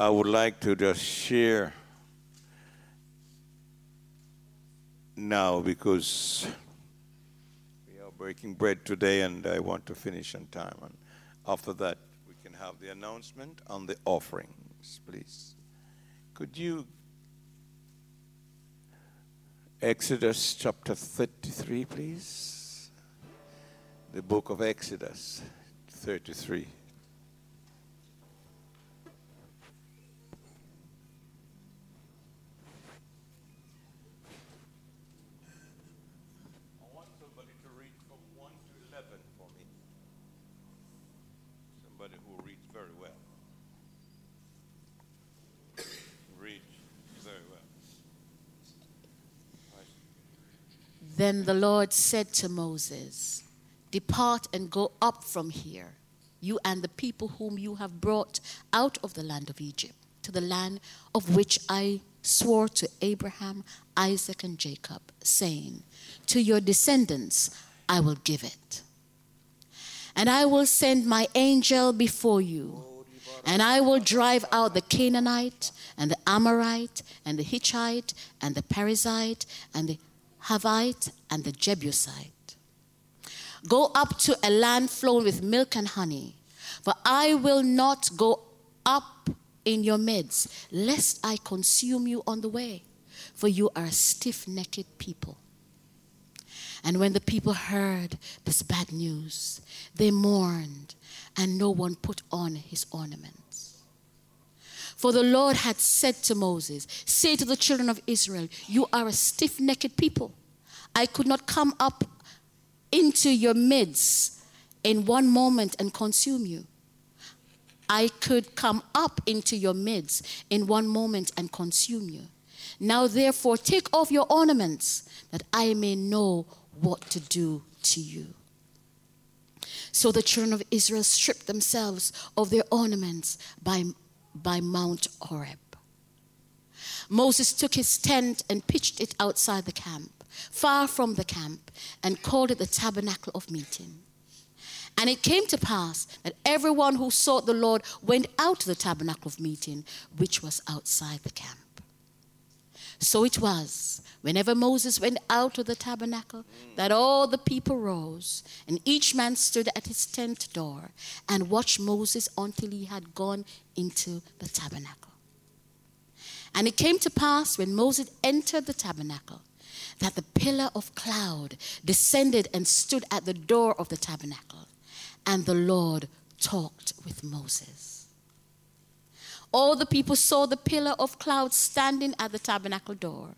I would like to just share now because we are breaking bread today and I want to finish on time. And after that, we can have the announcement on the offerings, please. Could you, Exodus chapter 33, please? The book of Exodus 33. I want somebody to read from 1 to 11 for me. Somebody who reads very well. Read very well. Then the Lord said to Moses, Depart and go up from here, you and the people whom you have brought out of the land of Egypt, to the land of which I swore to Abraham, Isaac, and Jacob, saying, To your descendants I will give it. And I will send my angel before you, and I will drive out the Canaanite, and the Amorite, and the Hittite, and the Perizzite, and the Hivite, and the Jebusite. Go up to a land flowing with milk and honey, for I will not go up in your midst, lest I consume you on the way, for you are a stiff necked people. And when the people heard this bad news, they mourned, and no one put on his ornaments. For the Lord had said to Moses, Say to the children of Israel, You are a stiff necked people. I could not come up into your midst in one moment and consume you. I could come up into your midst in one moment and consume you. Now, therefore, take off your ornaments that I may know what to do to you. So the children of Israel stripped themselves of their ornaments by, by Mount Horeb. Moses took his tent and pitched it outside the camp, far from the camp, and called it the tabernacle of meeting. And it came to pass that everyone who sought the Lord went out to the tabernacle of meeting, which was outside the camp. So it was, whenever Moses went out of the tabernacle, that all the people rose, and each man stood at his tent door and watched Moses until he had gone into the tabernacle. And it came to pass when Moses entered the tabernacle that the pillar of cloud descended and stood at the door of the tabernacle, and the Lord talked with Moses. All the people saw the pillar of cloud standing at the tabernacle door,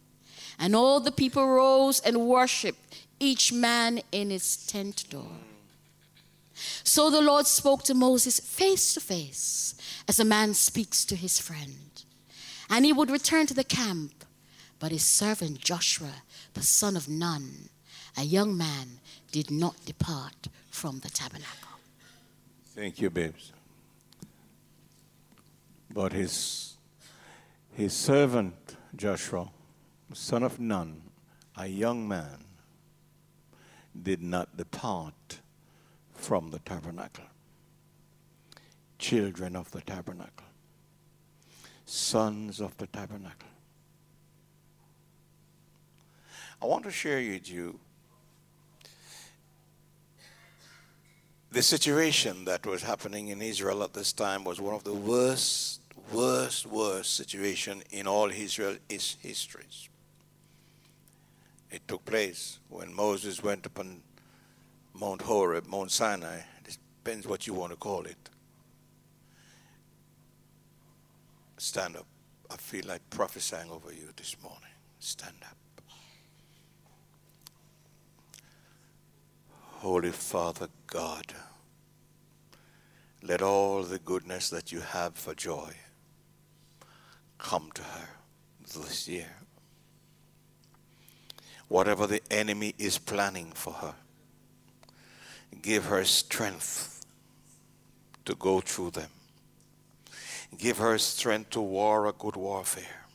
and all the people rose and worshiped, each man in his tent door. So the Lord spoke to Moses face to face, as a man speaks to his friend. And he would return to the camp, but his servant Joshua, the son of Nun, a young man, did not depart from the tabernacle. Thank you, babes. But his, his servant Joshua, son of Nun, a young man, did not depart from the tabernacle. Children of the tabernacle, sons of the tabernacle. I want to share with you the situation that was happening in Israel at this time was one of the worst, worst, worst situation in all Israel is histories. It took place when Moses went upon Mount Horeb, Mount Sinai. Depends what you want to call it. Stand up. I feel like prophesying over you this morning. Stand up. Holy Father God, let all the goodness that you have for joy come to her this year. Whatever the enemy is planning for her, give her strength to go through them. Give her strength to war a good warfare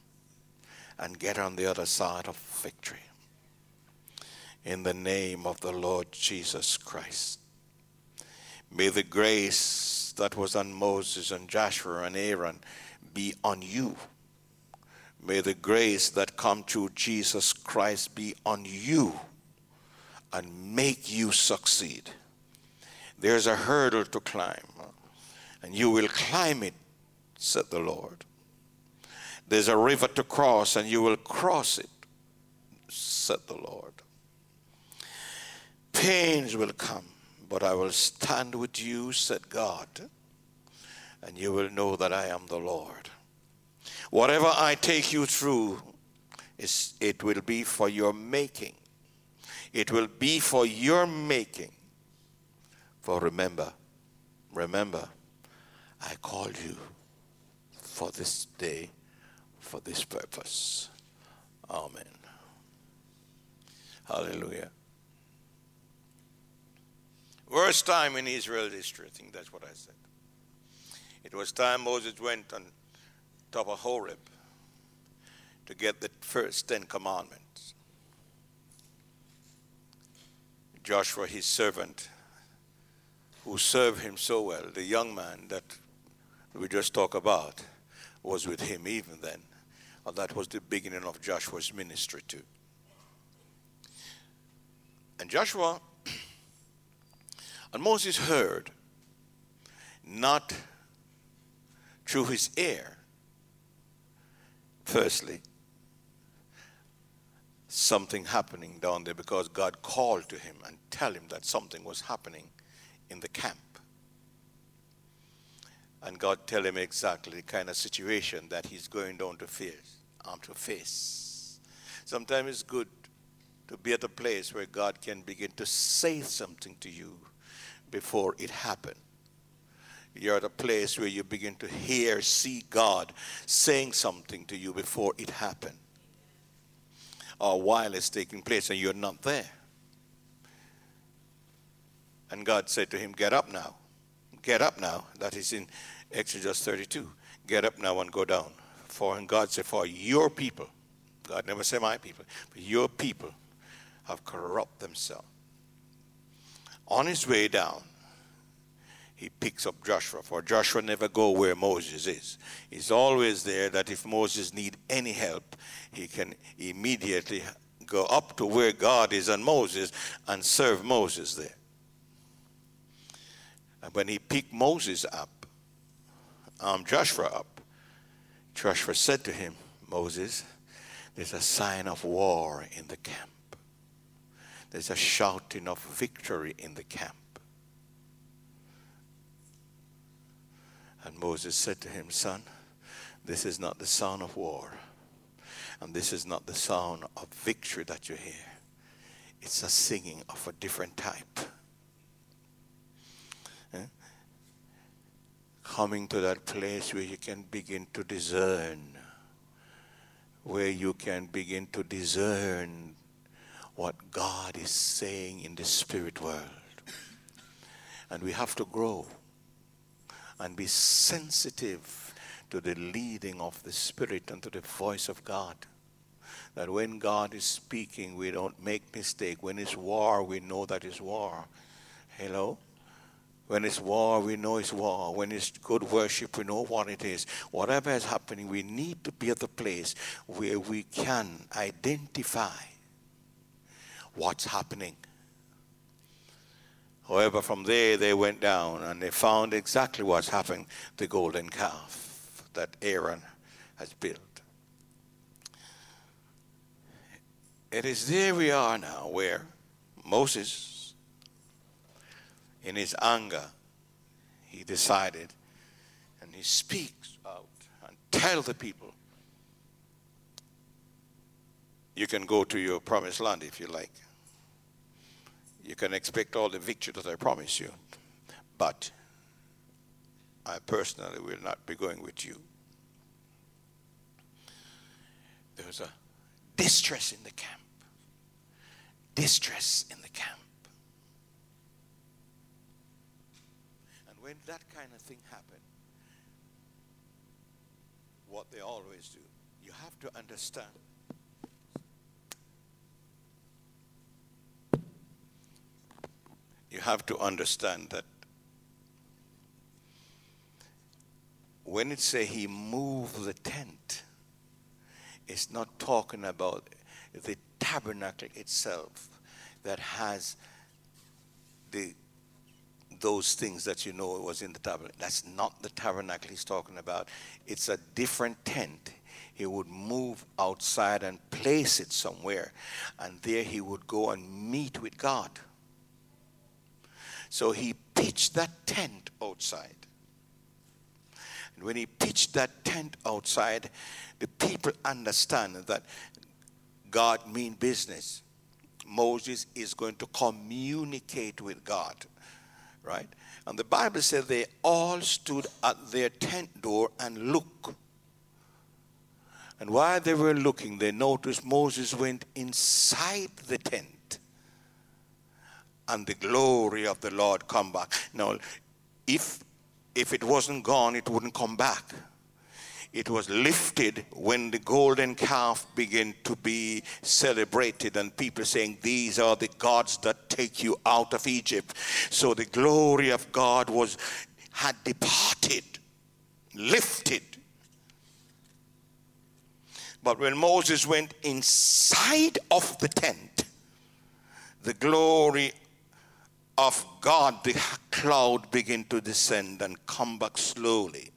and get on the other side of victory in the name of the Lord Jesus Christ. May the grace that was on Moses and Joshua and Aaron be on you. May the grace that come through Jesus Christ be on you and make you succeed. There's a hurdle to climb, and you will climb it, said the Lord. There's a river to cross, and you will cross it, said the Lord. Pains will come, but I will stand with you, said God, and you will know that I am the Lord. Whatever I take you through, it will be for your making. It will be for your making. For remember, remember, I called you for this day, for this purpose. Amen. Hallelujah. Worst time in Israel history, I think that's what I said. It was time Moses went on top of Horeb to get the first Ten Commandments. Joshua, his servant, who served him so well, the young man that we just talked about, was with him even then. And that was the beginning of Joshua's ministry, too. And Joshua and Moses heard, not through his ear, firstly, something happening down there because God called to him and tell him that something was happening in the camp. And God tell him exactly the kind of situation that he's going down to face. Um, to face. Sometimes it's good to be at a place where God can begin to say something to you before it happened. You're at a place where you begin to hear, see God saying something to you before it happened or while it's taking place and you're not there. And God said to him, Get up now. Get up now. That is in Exodus 32. Get up now and go down. For and God said, For your people, God never said my people, but your people have corrupt themselves. On his way down, he picks up Joshua, for Joshua never go where Moses is. He's always there that if Moses need any help, he can immediately go up to where God is and Moses and serve Moses there. And when he picked Moses up, um, Joshua up, Joshua said to him, Moses, there's a sign of war in the camp. There's a shouting of victory in the camp. And Moses said to him, Son, this is not the sound of war, and this is not the sound of victory that you hear. It's a singing of a different type. Eh? Coming to that place where you can begin to discern, where you can begin to discern what God is saying in the spirit world. And we have to grow and be sensitive to the leading of the Spirit and to the voice of God. That when God is speaking, we don't make mistake. When it's war, we know that it's war. Hello? When it's war, we know it's war. When it's good worship, we know what it is. Whatever is happening, we need to be at the place where we can identify what's happening. However, from there they went down and they found exactly what's happening. The golden calf that Aaron has built. It is there we are now where Moses, in his anger, he decided and he speaks out and tell the people, you can go to your promised land if you like you can expect all the victory that I promise you. But I personally will not be going with you. There's a distress in the camp. Distress in the camp. And when that kind of thing happened, what they always do, you have to understand you have to understand that when it say he moved the tent, it's not talking about the tabernacle itself that has the those things that you know was in the tabernacle. That's not the tabernacle he's talking about. It's a different tent. He would move outside and place it somewhere, and there he would go and meet with God. So he pitched that tent outside. And when he pitched that tent outside, the people understand that God mean business. Moses is going to communicate with God, right? And the Bible says they all stood at their tent door and looked. And while they were looking, they noticed Moses went inside the tent and the glory of the Lord come back. Now, if if it wasn't gone, it wouldn't come back. It was lifted when the golden calf began to be celebrated, and people saying, These are the gods that take you out of Egypt. So the glory of God was had departed, lifted. But when Moses went inside of the tent, the glory of God, the cloud began to descend and come back slowly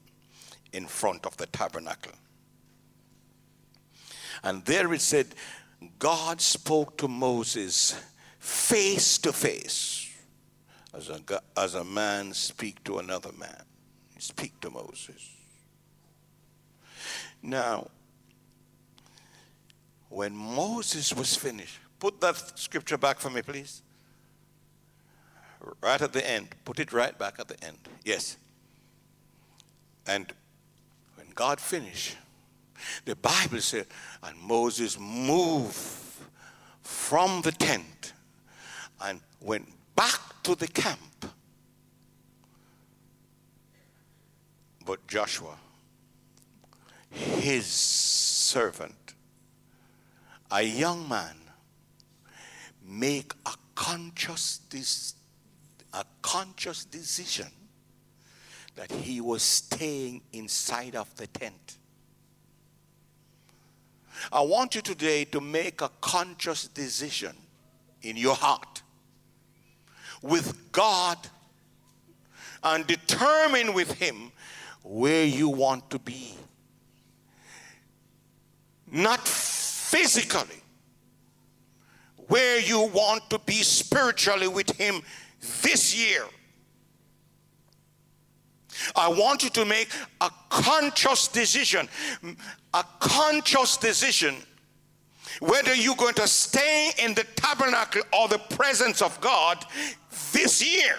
in front of the tabernacle. And there it said, God spoke to Moses face to face, as a, as a man speak to another man. Speak to Moses. Now, when Moses was finished, put that scripture back for me, please right at the end. Put it right back at the end. Yes. And when God finished, the Bible said, and Moses moved from the tent and went back to the camp. But Joshua, his servant, a young man, make a conscious a conscious decision that he was staying inside of the tent. I want you today to make a conscious decision in your heart with God and determine with Him where you want to be. Not physically, where you want to be spiritually with Him this year. I want you to make a conscious decision, a conscious decision whether you're going to stay in the tabernacle or the presence of God this year.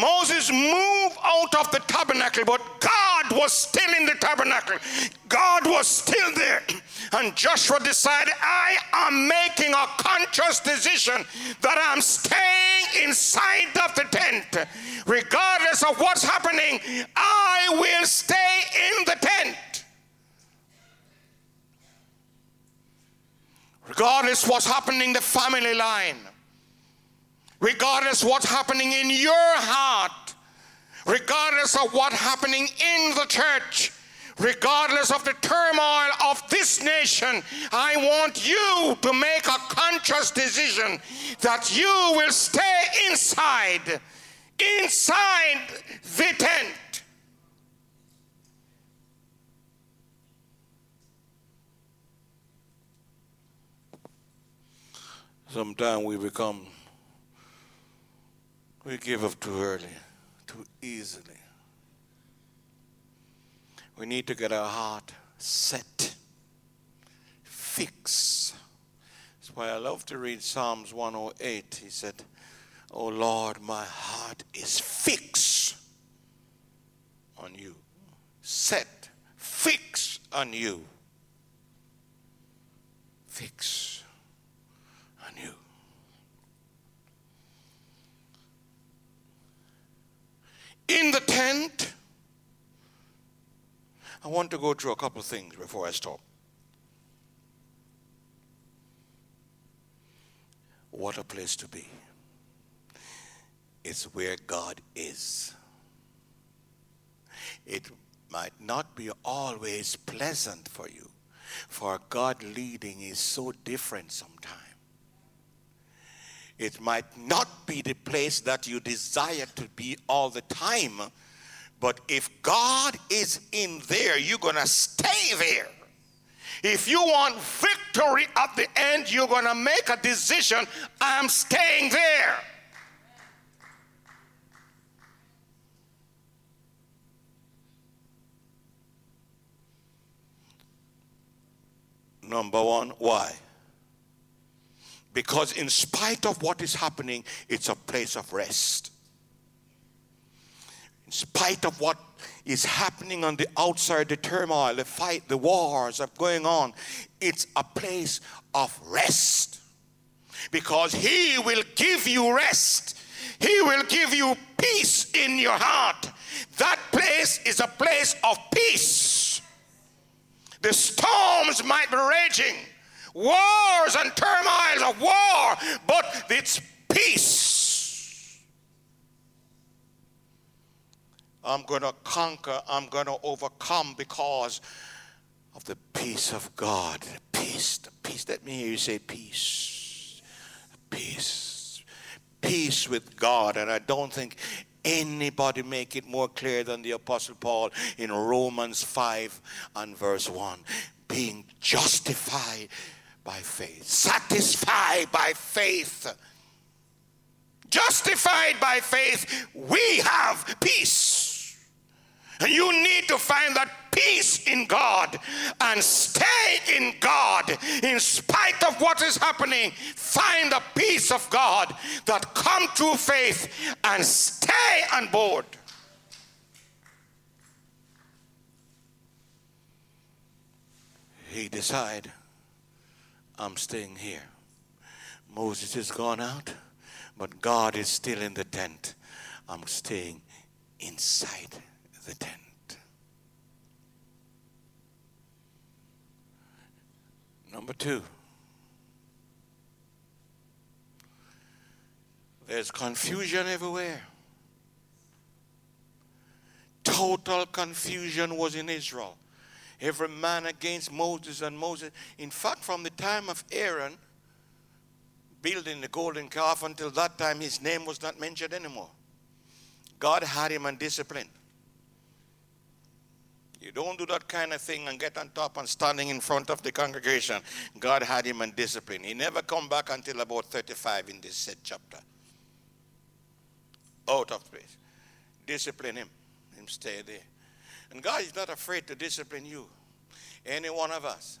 Moses moved out of the tabernacle, but God was still in the tabernacle. God was still there. And Joshua decided, I am making a conscious decision that I'm staying inside of the tent. Regardless of what's happening, I will stay in the tent. Regardless of what's happening in the family line regardless what's happening in your heart, regardless of what's happening in the church, regardless of the turmoil of this nation, I want you to make a conscious decision that you will stay inside, inside the tent. Sometimes we become we give up too early, too easily. We need to get our heart set, fix. That's why I love to read Psalms 108. He said, Oh Lord, my heart is fixed on you. Set, fix on you. Fix on you. In the tent. I want to go through a couple of things before I stop. What a place to be. It's where God is. It might not be always pleasant for you, for God leading is so different sometimes. It might not be the place that you desire to be all the time, but if God is in there, you're going to stay there. If you want victory at the end, you're going to make a decision I'm staying there. Number one, why? Because in spite of what is happening, it's a place of rest. In spite of what is happening on the outside, the turmoil, the fight, the wars are going on, it's a place of rest. Because He will give you rest. He will give you peace in your heart. That place is a place of peace. The storms might be raging, wars and turmoils of war, but it's peace I'm going to conquer, I'm going to overcome because of the peace of God. The peace, the peace. Let me hear you say peace. Peace. Peace with God. And I don't think anybody make it more clear than the Apostle Paul in Romans 5 and verse 1. Being justified by faith, satisfied by faith justified by faith, we have peace. And you need to find that peace in God and stay in God in spite of what is happening. Find the peace of God that come through faith and stay on board. He decide, I'm staying here. Moses has gone out, but God is still in the tent. I'm staying inside the tent. Number two, there's confusion everywhere. Total confusion was in Israel. Every man against Moses and Moses. In fact, from the time of Aaron building the golden calf until that time, his name was not mentioned anymore. God had him on discipline. You don't do that kind of thing and get on top and standing in front of the congregation. God had him in discipline. He never come back until about 35 in this said chapter. Out of place. Discipline him. Him stay there. And God is not afraid to discipline you. Any one of us.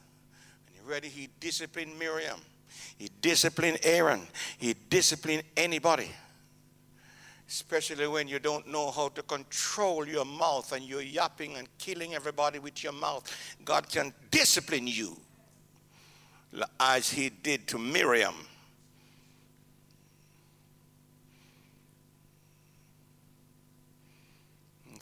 And you ready? He disciplined Miriam. He disciplined Aaron. He disciplined anybody especially when you don't know how to control your mouth and you're yapping and killing everybody with your mouth. God can discipline you as he did to Miriam.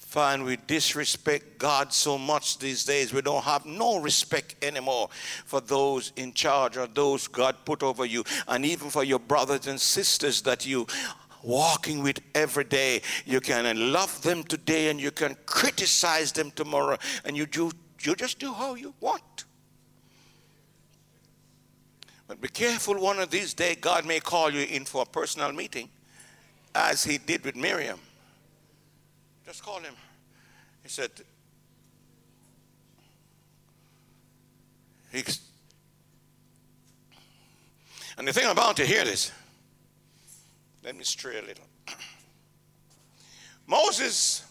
Find we disrespect God so much these days, we don't have no respect anymore for those in charge or those God put over you, and even for your brothers and sisters that you walking with every day. You can love them today and you can criticize them tomorrow, and you do you just do how you want. But be careful, one of these days, God may call you in for a personal meeting, as He did with Miriam. Just call him. He said, he, and the thing I'm about to hear this, let me stray a little. Moses,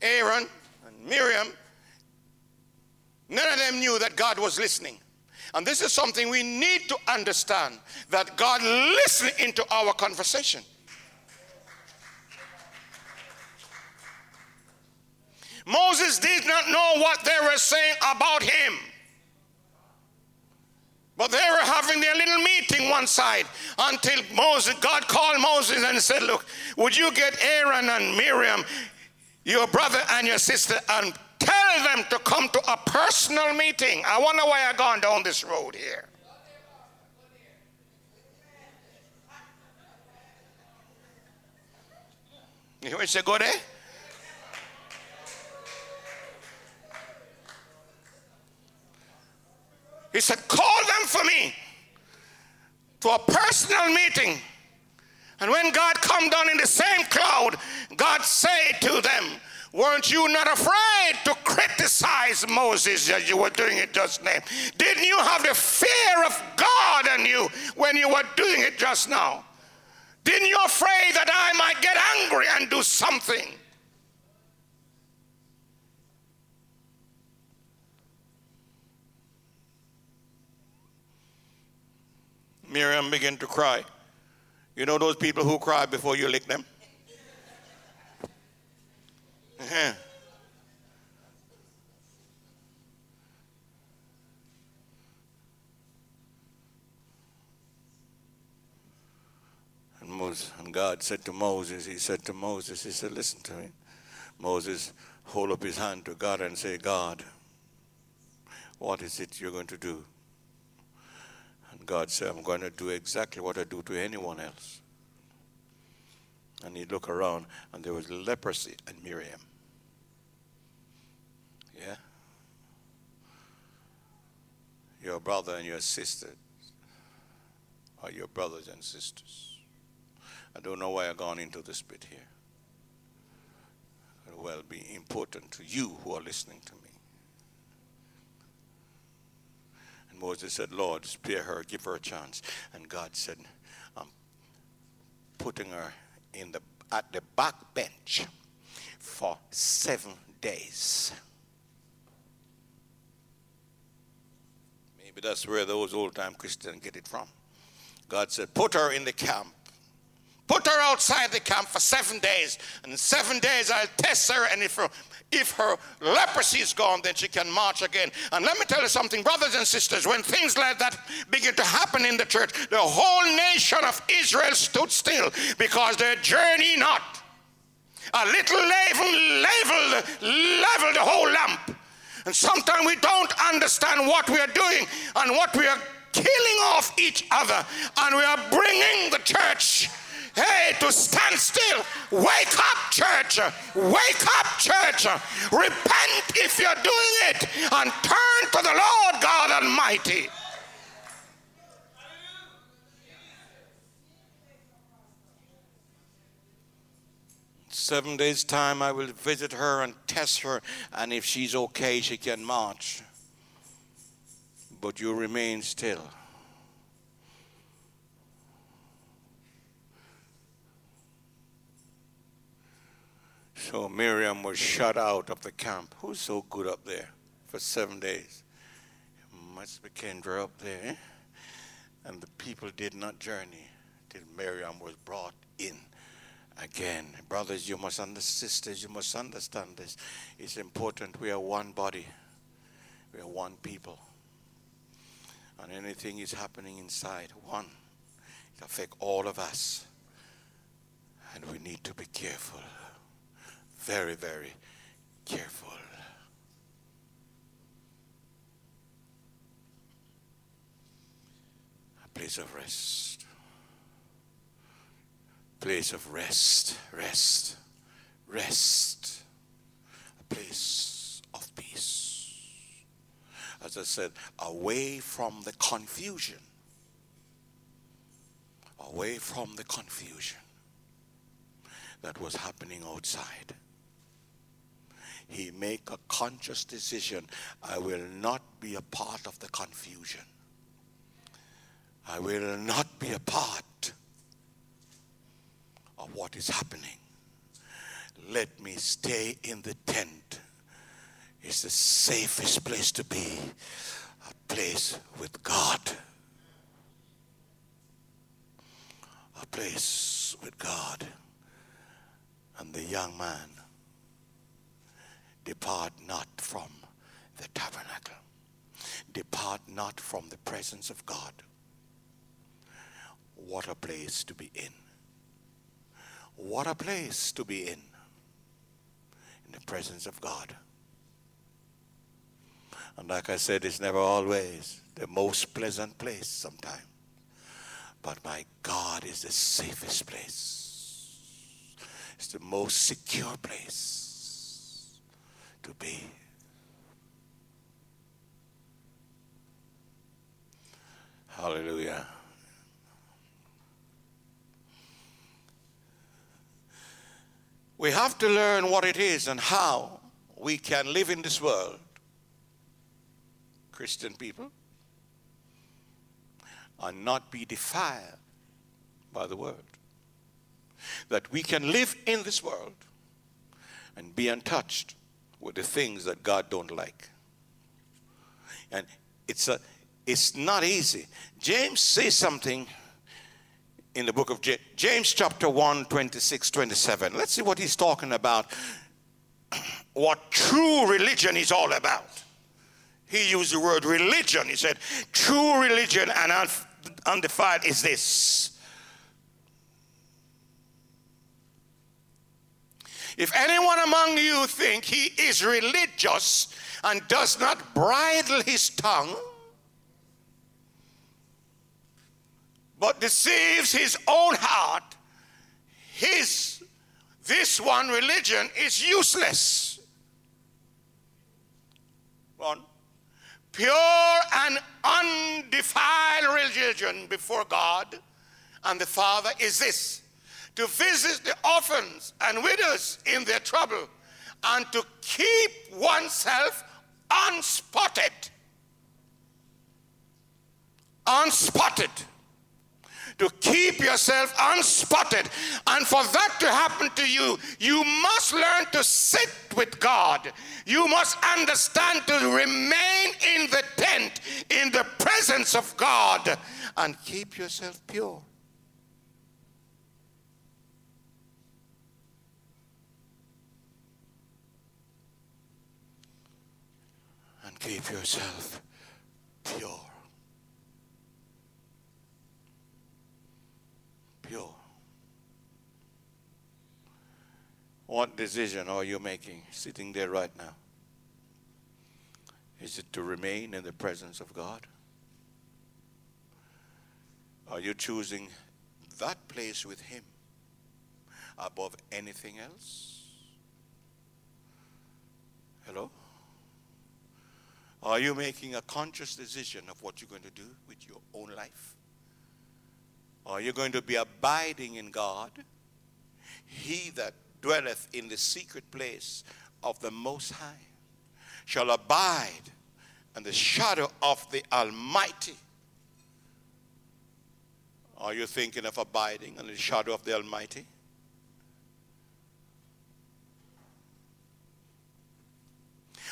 Aaron, and Miriam, none of them knew that God was listening. And this is something we need to understand that God listens into our conversation. Moses did not know what they were saying about him. But they were having their little meeting one side until Moses, God called Moses and said, Look, would you get Aaron and Miriam, your brother and your sister, and tell them to come to a personal meeting? I wonder why I've gone down this road here. You me say, go there? He said, call them for me to a personal meeting. And when God come down in the same cloud, God say to them, Weren't you not afraid to criticize Moses as you were doing it just now? Didn't you have the fear of God in you when you were doing it just now? Didn't you afraid that I might get angry and do something? Miriam began to cry. You know those people who cry before you lick them? Uh-huh. And Moses and God said to Moses, He said to Moses, He said, Listen to me. Moses hold up his hand to God and say, God, what is it you're going to do? God said, I'm going to do exactly what I do to anyone else. And he'd look around, and there was leprosy in Miriam. Yeah? Your brother and your sister are your brothers and sisters. I don't know why I've gone into this bit here. It will be important to you who are listening to me. And Moses said, Lord, spare her, give her a chance. And God said, I'm putting her in the at the back bench for seven days. Maybe that's where those old time Christians get it from. God said, Put her in the camp. Put her outside the camp for seven days. And in seven days I'll test her, and if if her leprosy is gone, then she can march again. And let me tell you something, brothers and sisters, when things like that begin to happen in the church, the whole nation of Israel stood still because they journey not. A little leaven leveled, leveled the whole lamp. And sometimes we don't understand what we are doing and what we are killing off each other. And we are bringing the church hey, to stand still. Wake up, church. Wake up, church. Repent if you're doing it and turn to the Lord God Almighty. Seven days' time, I will visit her and test her, and if she's okay, she can march. But you remain still. So Miriam was shut out of the camp. Who's so good up there for seven days? It must be Kendra up there. Eh? And the people did not journey till Miriam was brought in again. Brothers, you must understand, sisters, you must understand this. It's important. We are one body, we are one people. And anything is happening inside, one, it affects all of us. And we need to be careful very, very careful. A place of rest. Place of rest, rest, rest. A place of peace. As I said, away from the confusion. Away from the confusion that was happening outside he make a conscious decision i will not be a part of the confusion. I will not be a part of what is happening. Let me stay in the tent. It's the safest place to be a place with god. A place with god. And the young man Depart not from the tabernacle. Depart not from the presence of God. What a place to be in. What a place to be in. In the presence of God. And like I said, it's never always the most pleasant place sometimes. But my God is the safest place. It's the most secure place to be. Hallelujah. We have to learn what it is and how we can live in this world, Christian people, and not be defiled by the world. That we can live in this world and be untouched with the things that God don't like. And it's a it's not easy. James says something in the book of James, James chapter 1, 26, 27. Let's see what he's talking about. What true religion is all about. He used the word religion. He said, true religion and undefiled is this. If anyone among you think he is religious and does not bridle his tongue, but deceives his own heart, his this one religion is useless. One. Pure and undefiled religion before God and the Father is this to visit the orphans and widows in their trouble and to keep oneself unspotted. Unspotted to keep yourself unspotted. And for that to happen to you, you must learn to sit with God. You must understand to remain in the tent, in the presence of God, and keep yourself pure. And keep yourself pure. pure. What decision are you making sitting there right now? Is it to remain in the presence of God? Are you choosing that place with Him above anything else? Hello? Are you making a conscious decision of what you're going to do with your own life? Are you going to be abiding in God? He that dwelleth in the secret place of the Most High shall abide in the shadow of the Almighty. Are you thinking of abiding in the shadow of the Almighty?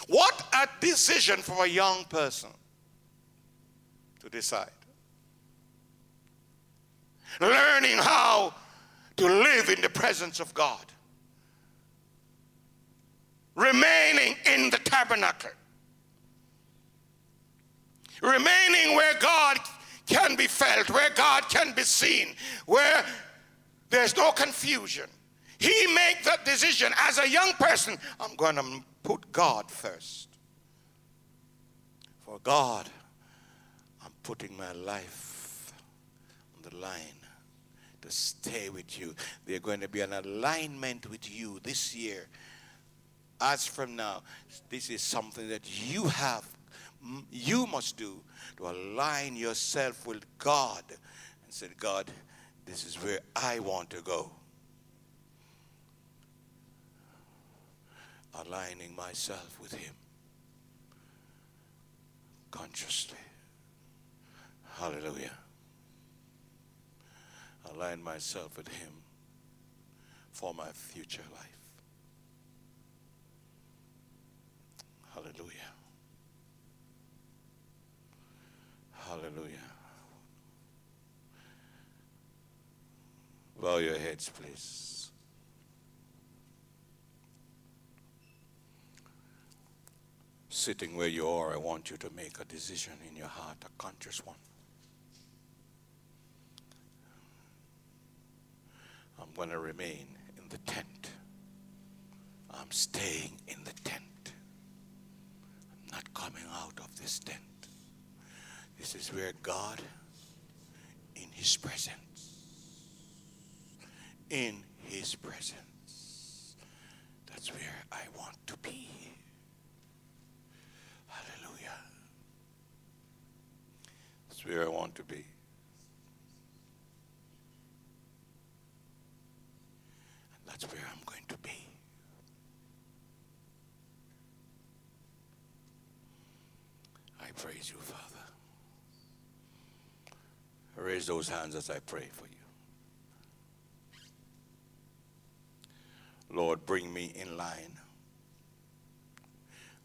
What a decision for a young person to decide. Learning how to live in the presence of God, remaining in the tabernacle, remaining where God can be felt, where God can be seen, where there's no confusion. He make that decision as a young person. I'm going to put God first. For God, I'm putting my life on the line to stay with you. They're going to be an alignment with you this year. As from now, this is something that you have, you must do to align yourself with God and say, God, this is where I want to go. Aligning myself with Him consciously. Hallelujah align myself with Him for my future life. Hallelujah. Hallelujah. Bow your heads, please. Sitting where you are, I want you to make a decision in your heart, a conscious one. I'm going to remain in the tent. I'm staying in the tent. I'm not coming out of this tent. This is where God, in His presence, in His presence, that's where I want to be. And that's where I'm going to be. I praise you, Father. Raise those hands as I pray for you. Lord, bring me in line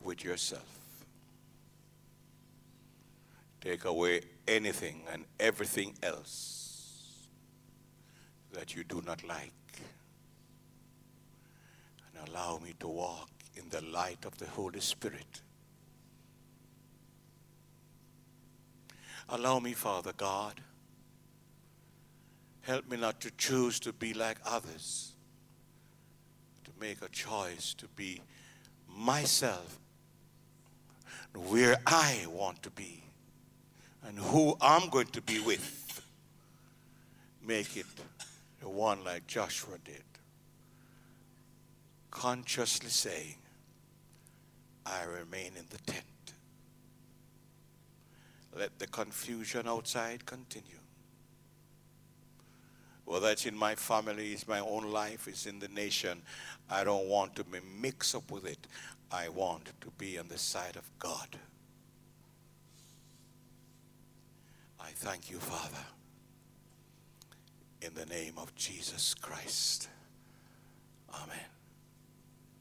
with yourself. Take away anything and everything else that you do not like. And allow me to walk in the light of the Holy Spirit. Allow me, Father God, help me not to choose to be like others, to make a choice to be myself, where I want to be and who I'm going to be with. Make it the one like Joshua did. Consciously saying, I remain in the tent. Let the confusion outside continue. Whether it's in my family, it's my own life, it's in the nation, I don't want to be mixed up with it. I want to be on the side of God. I thank you, Father, in the name of Jesus Christ. Amen.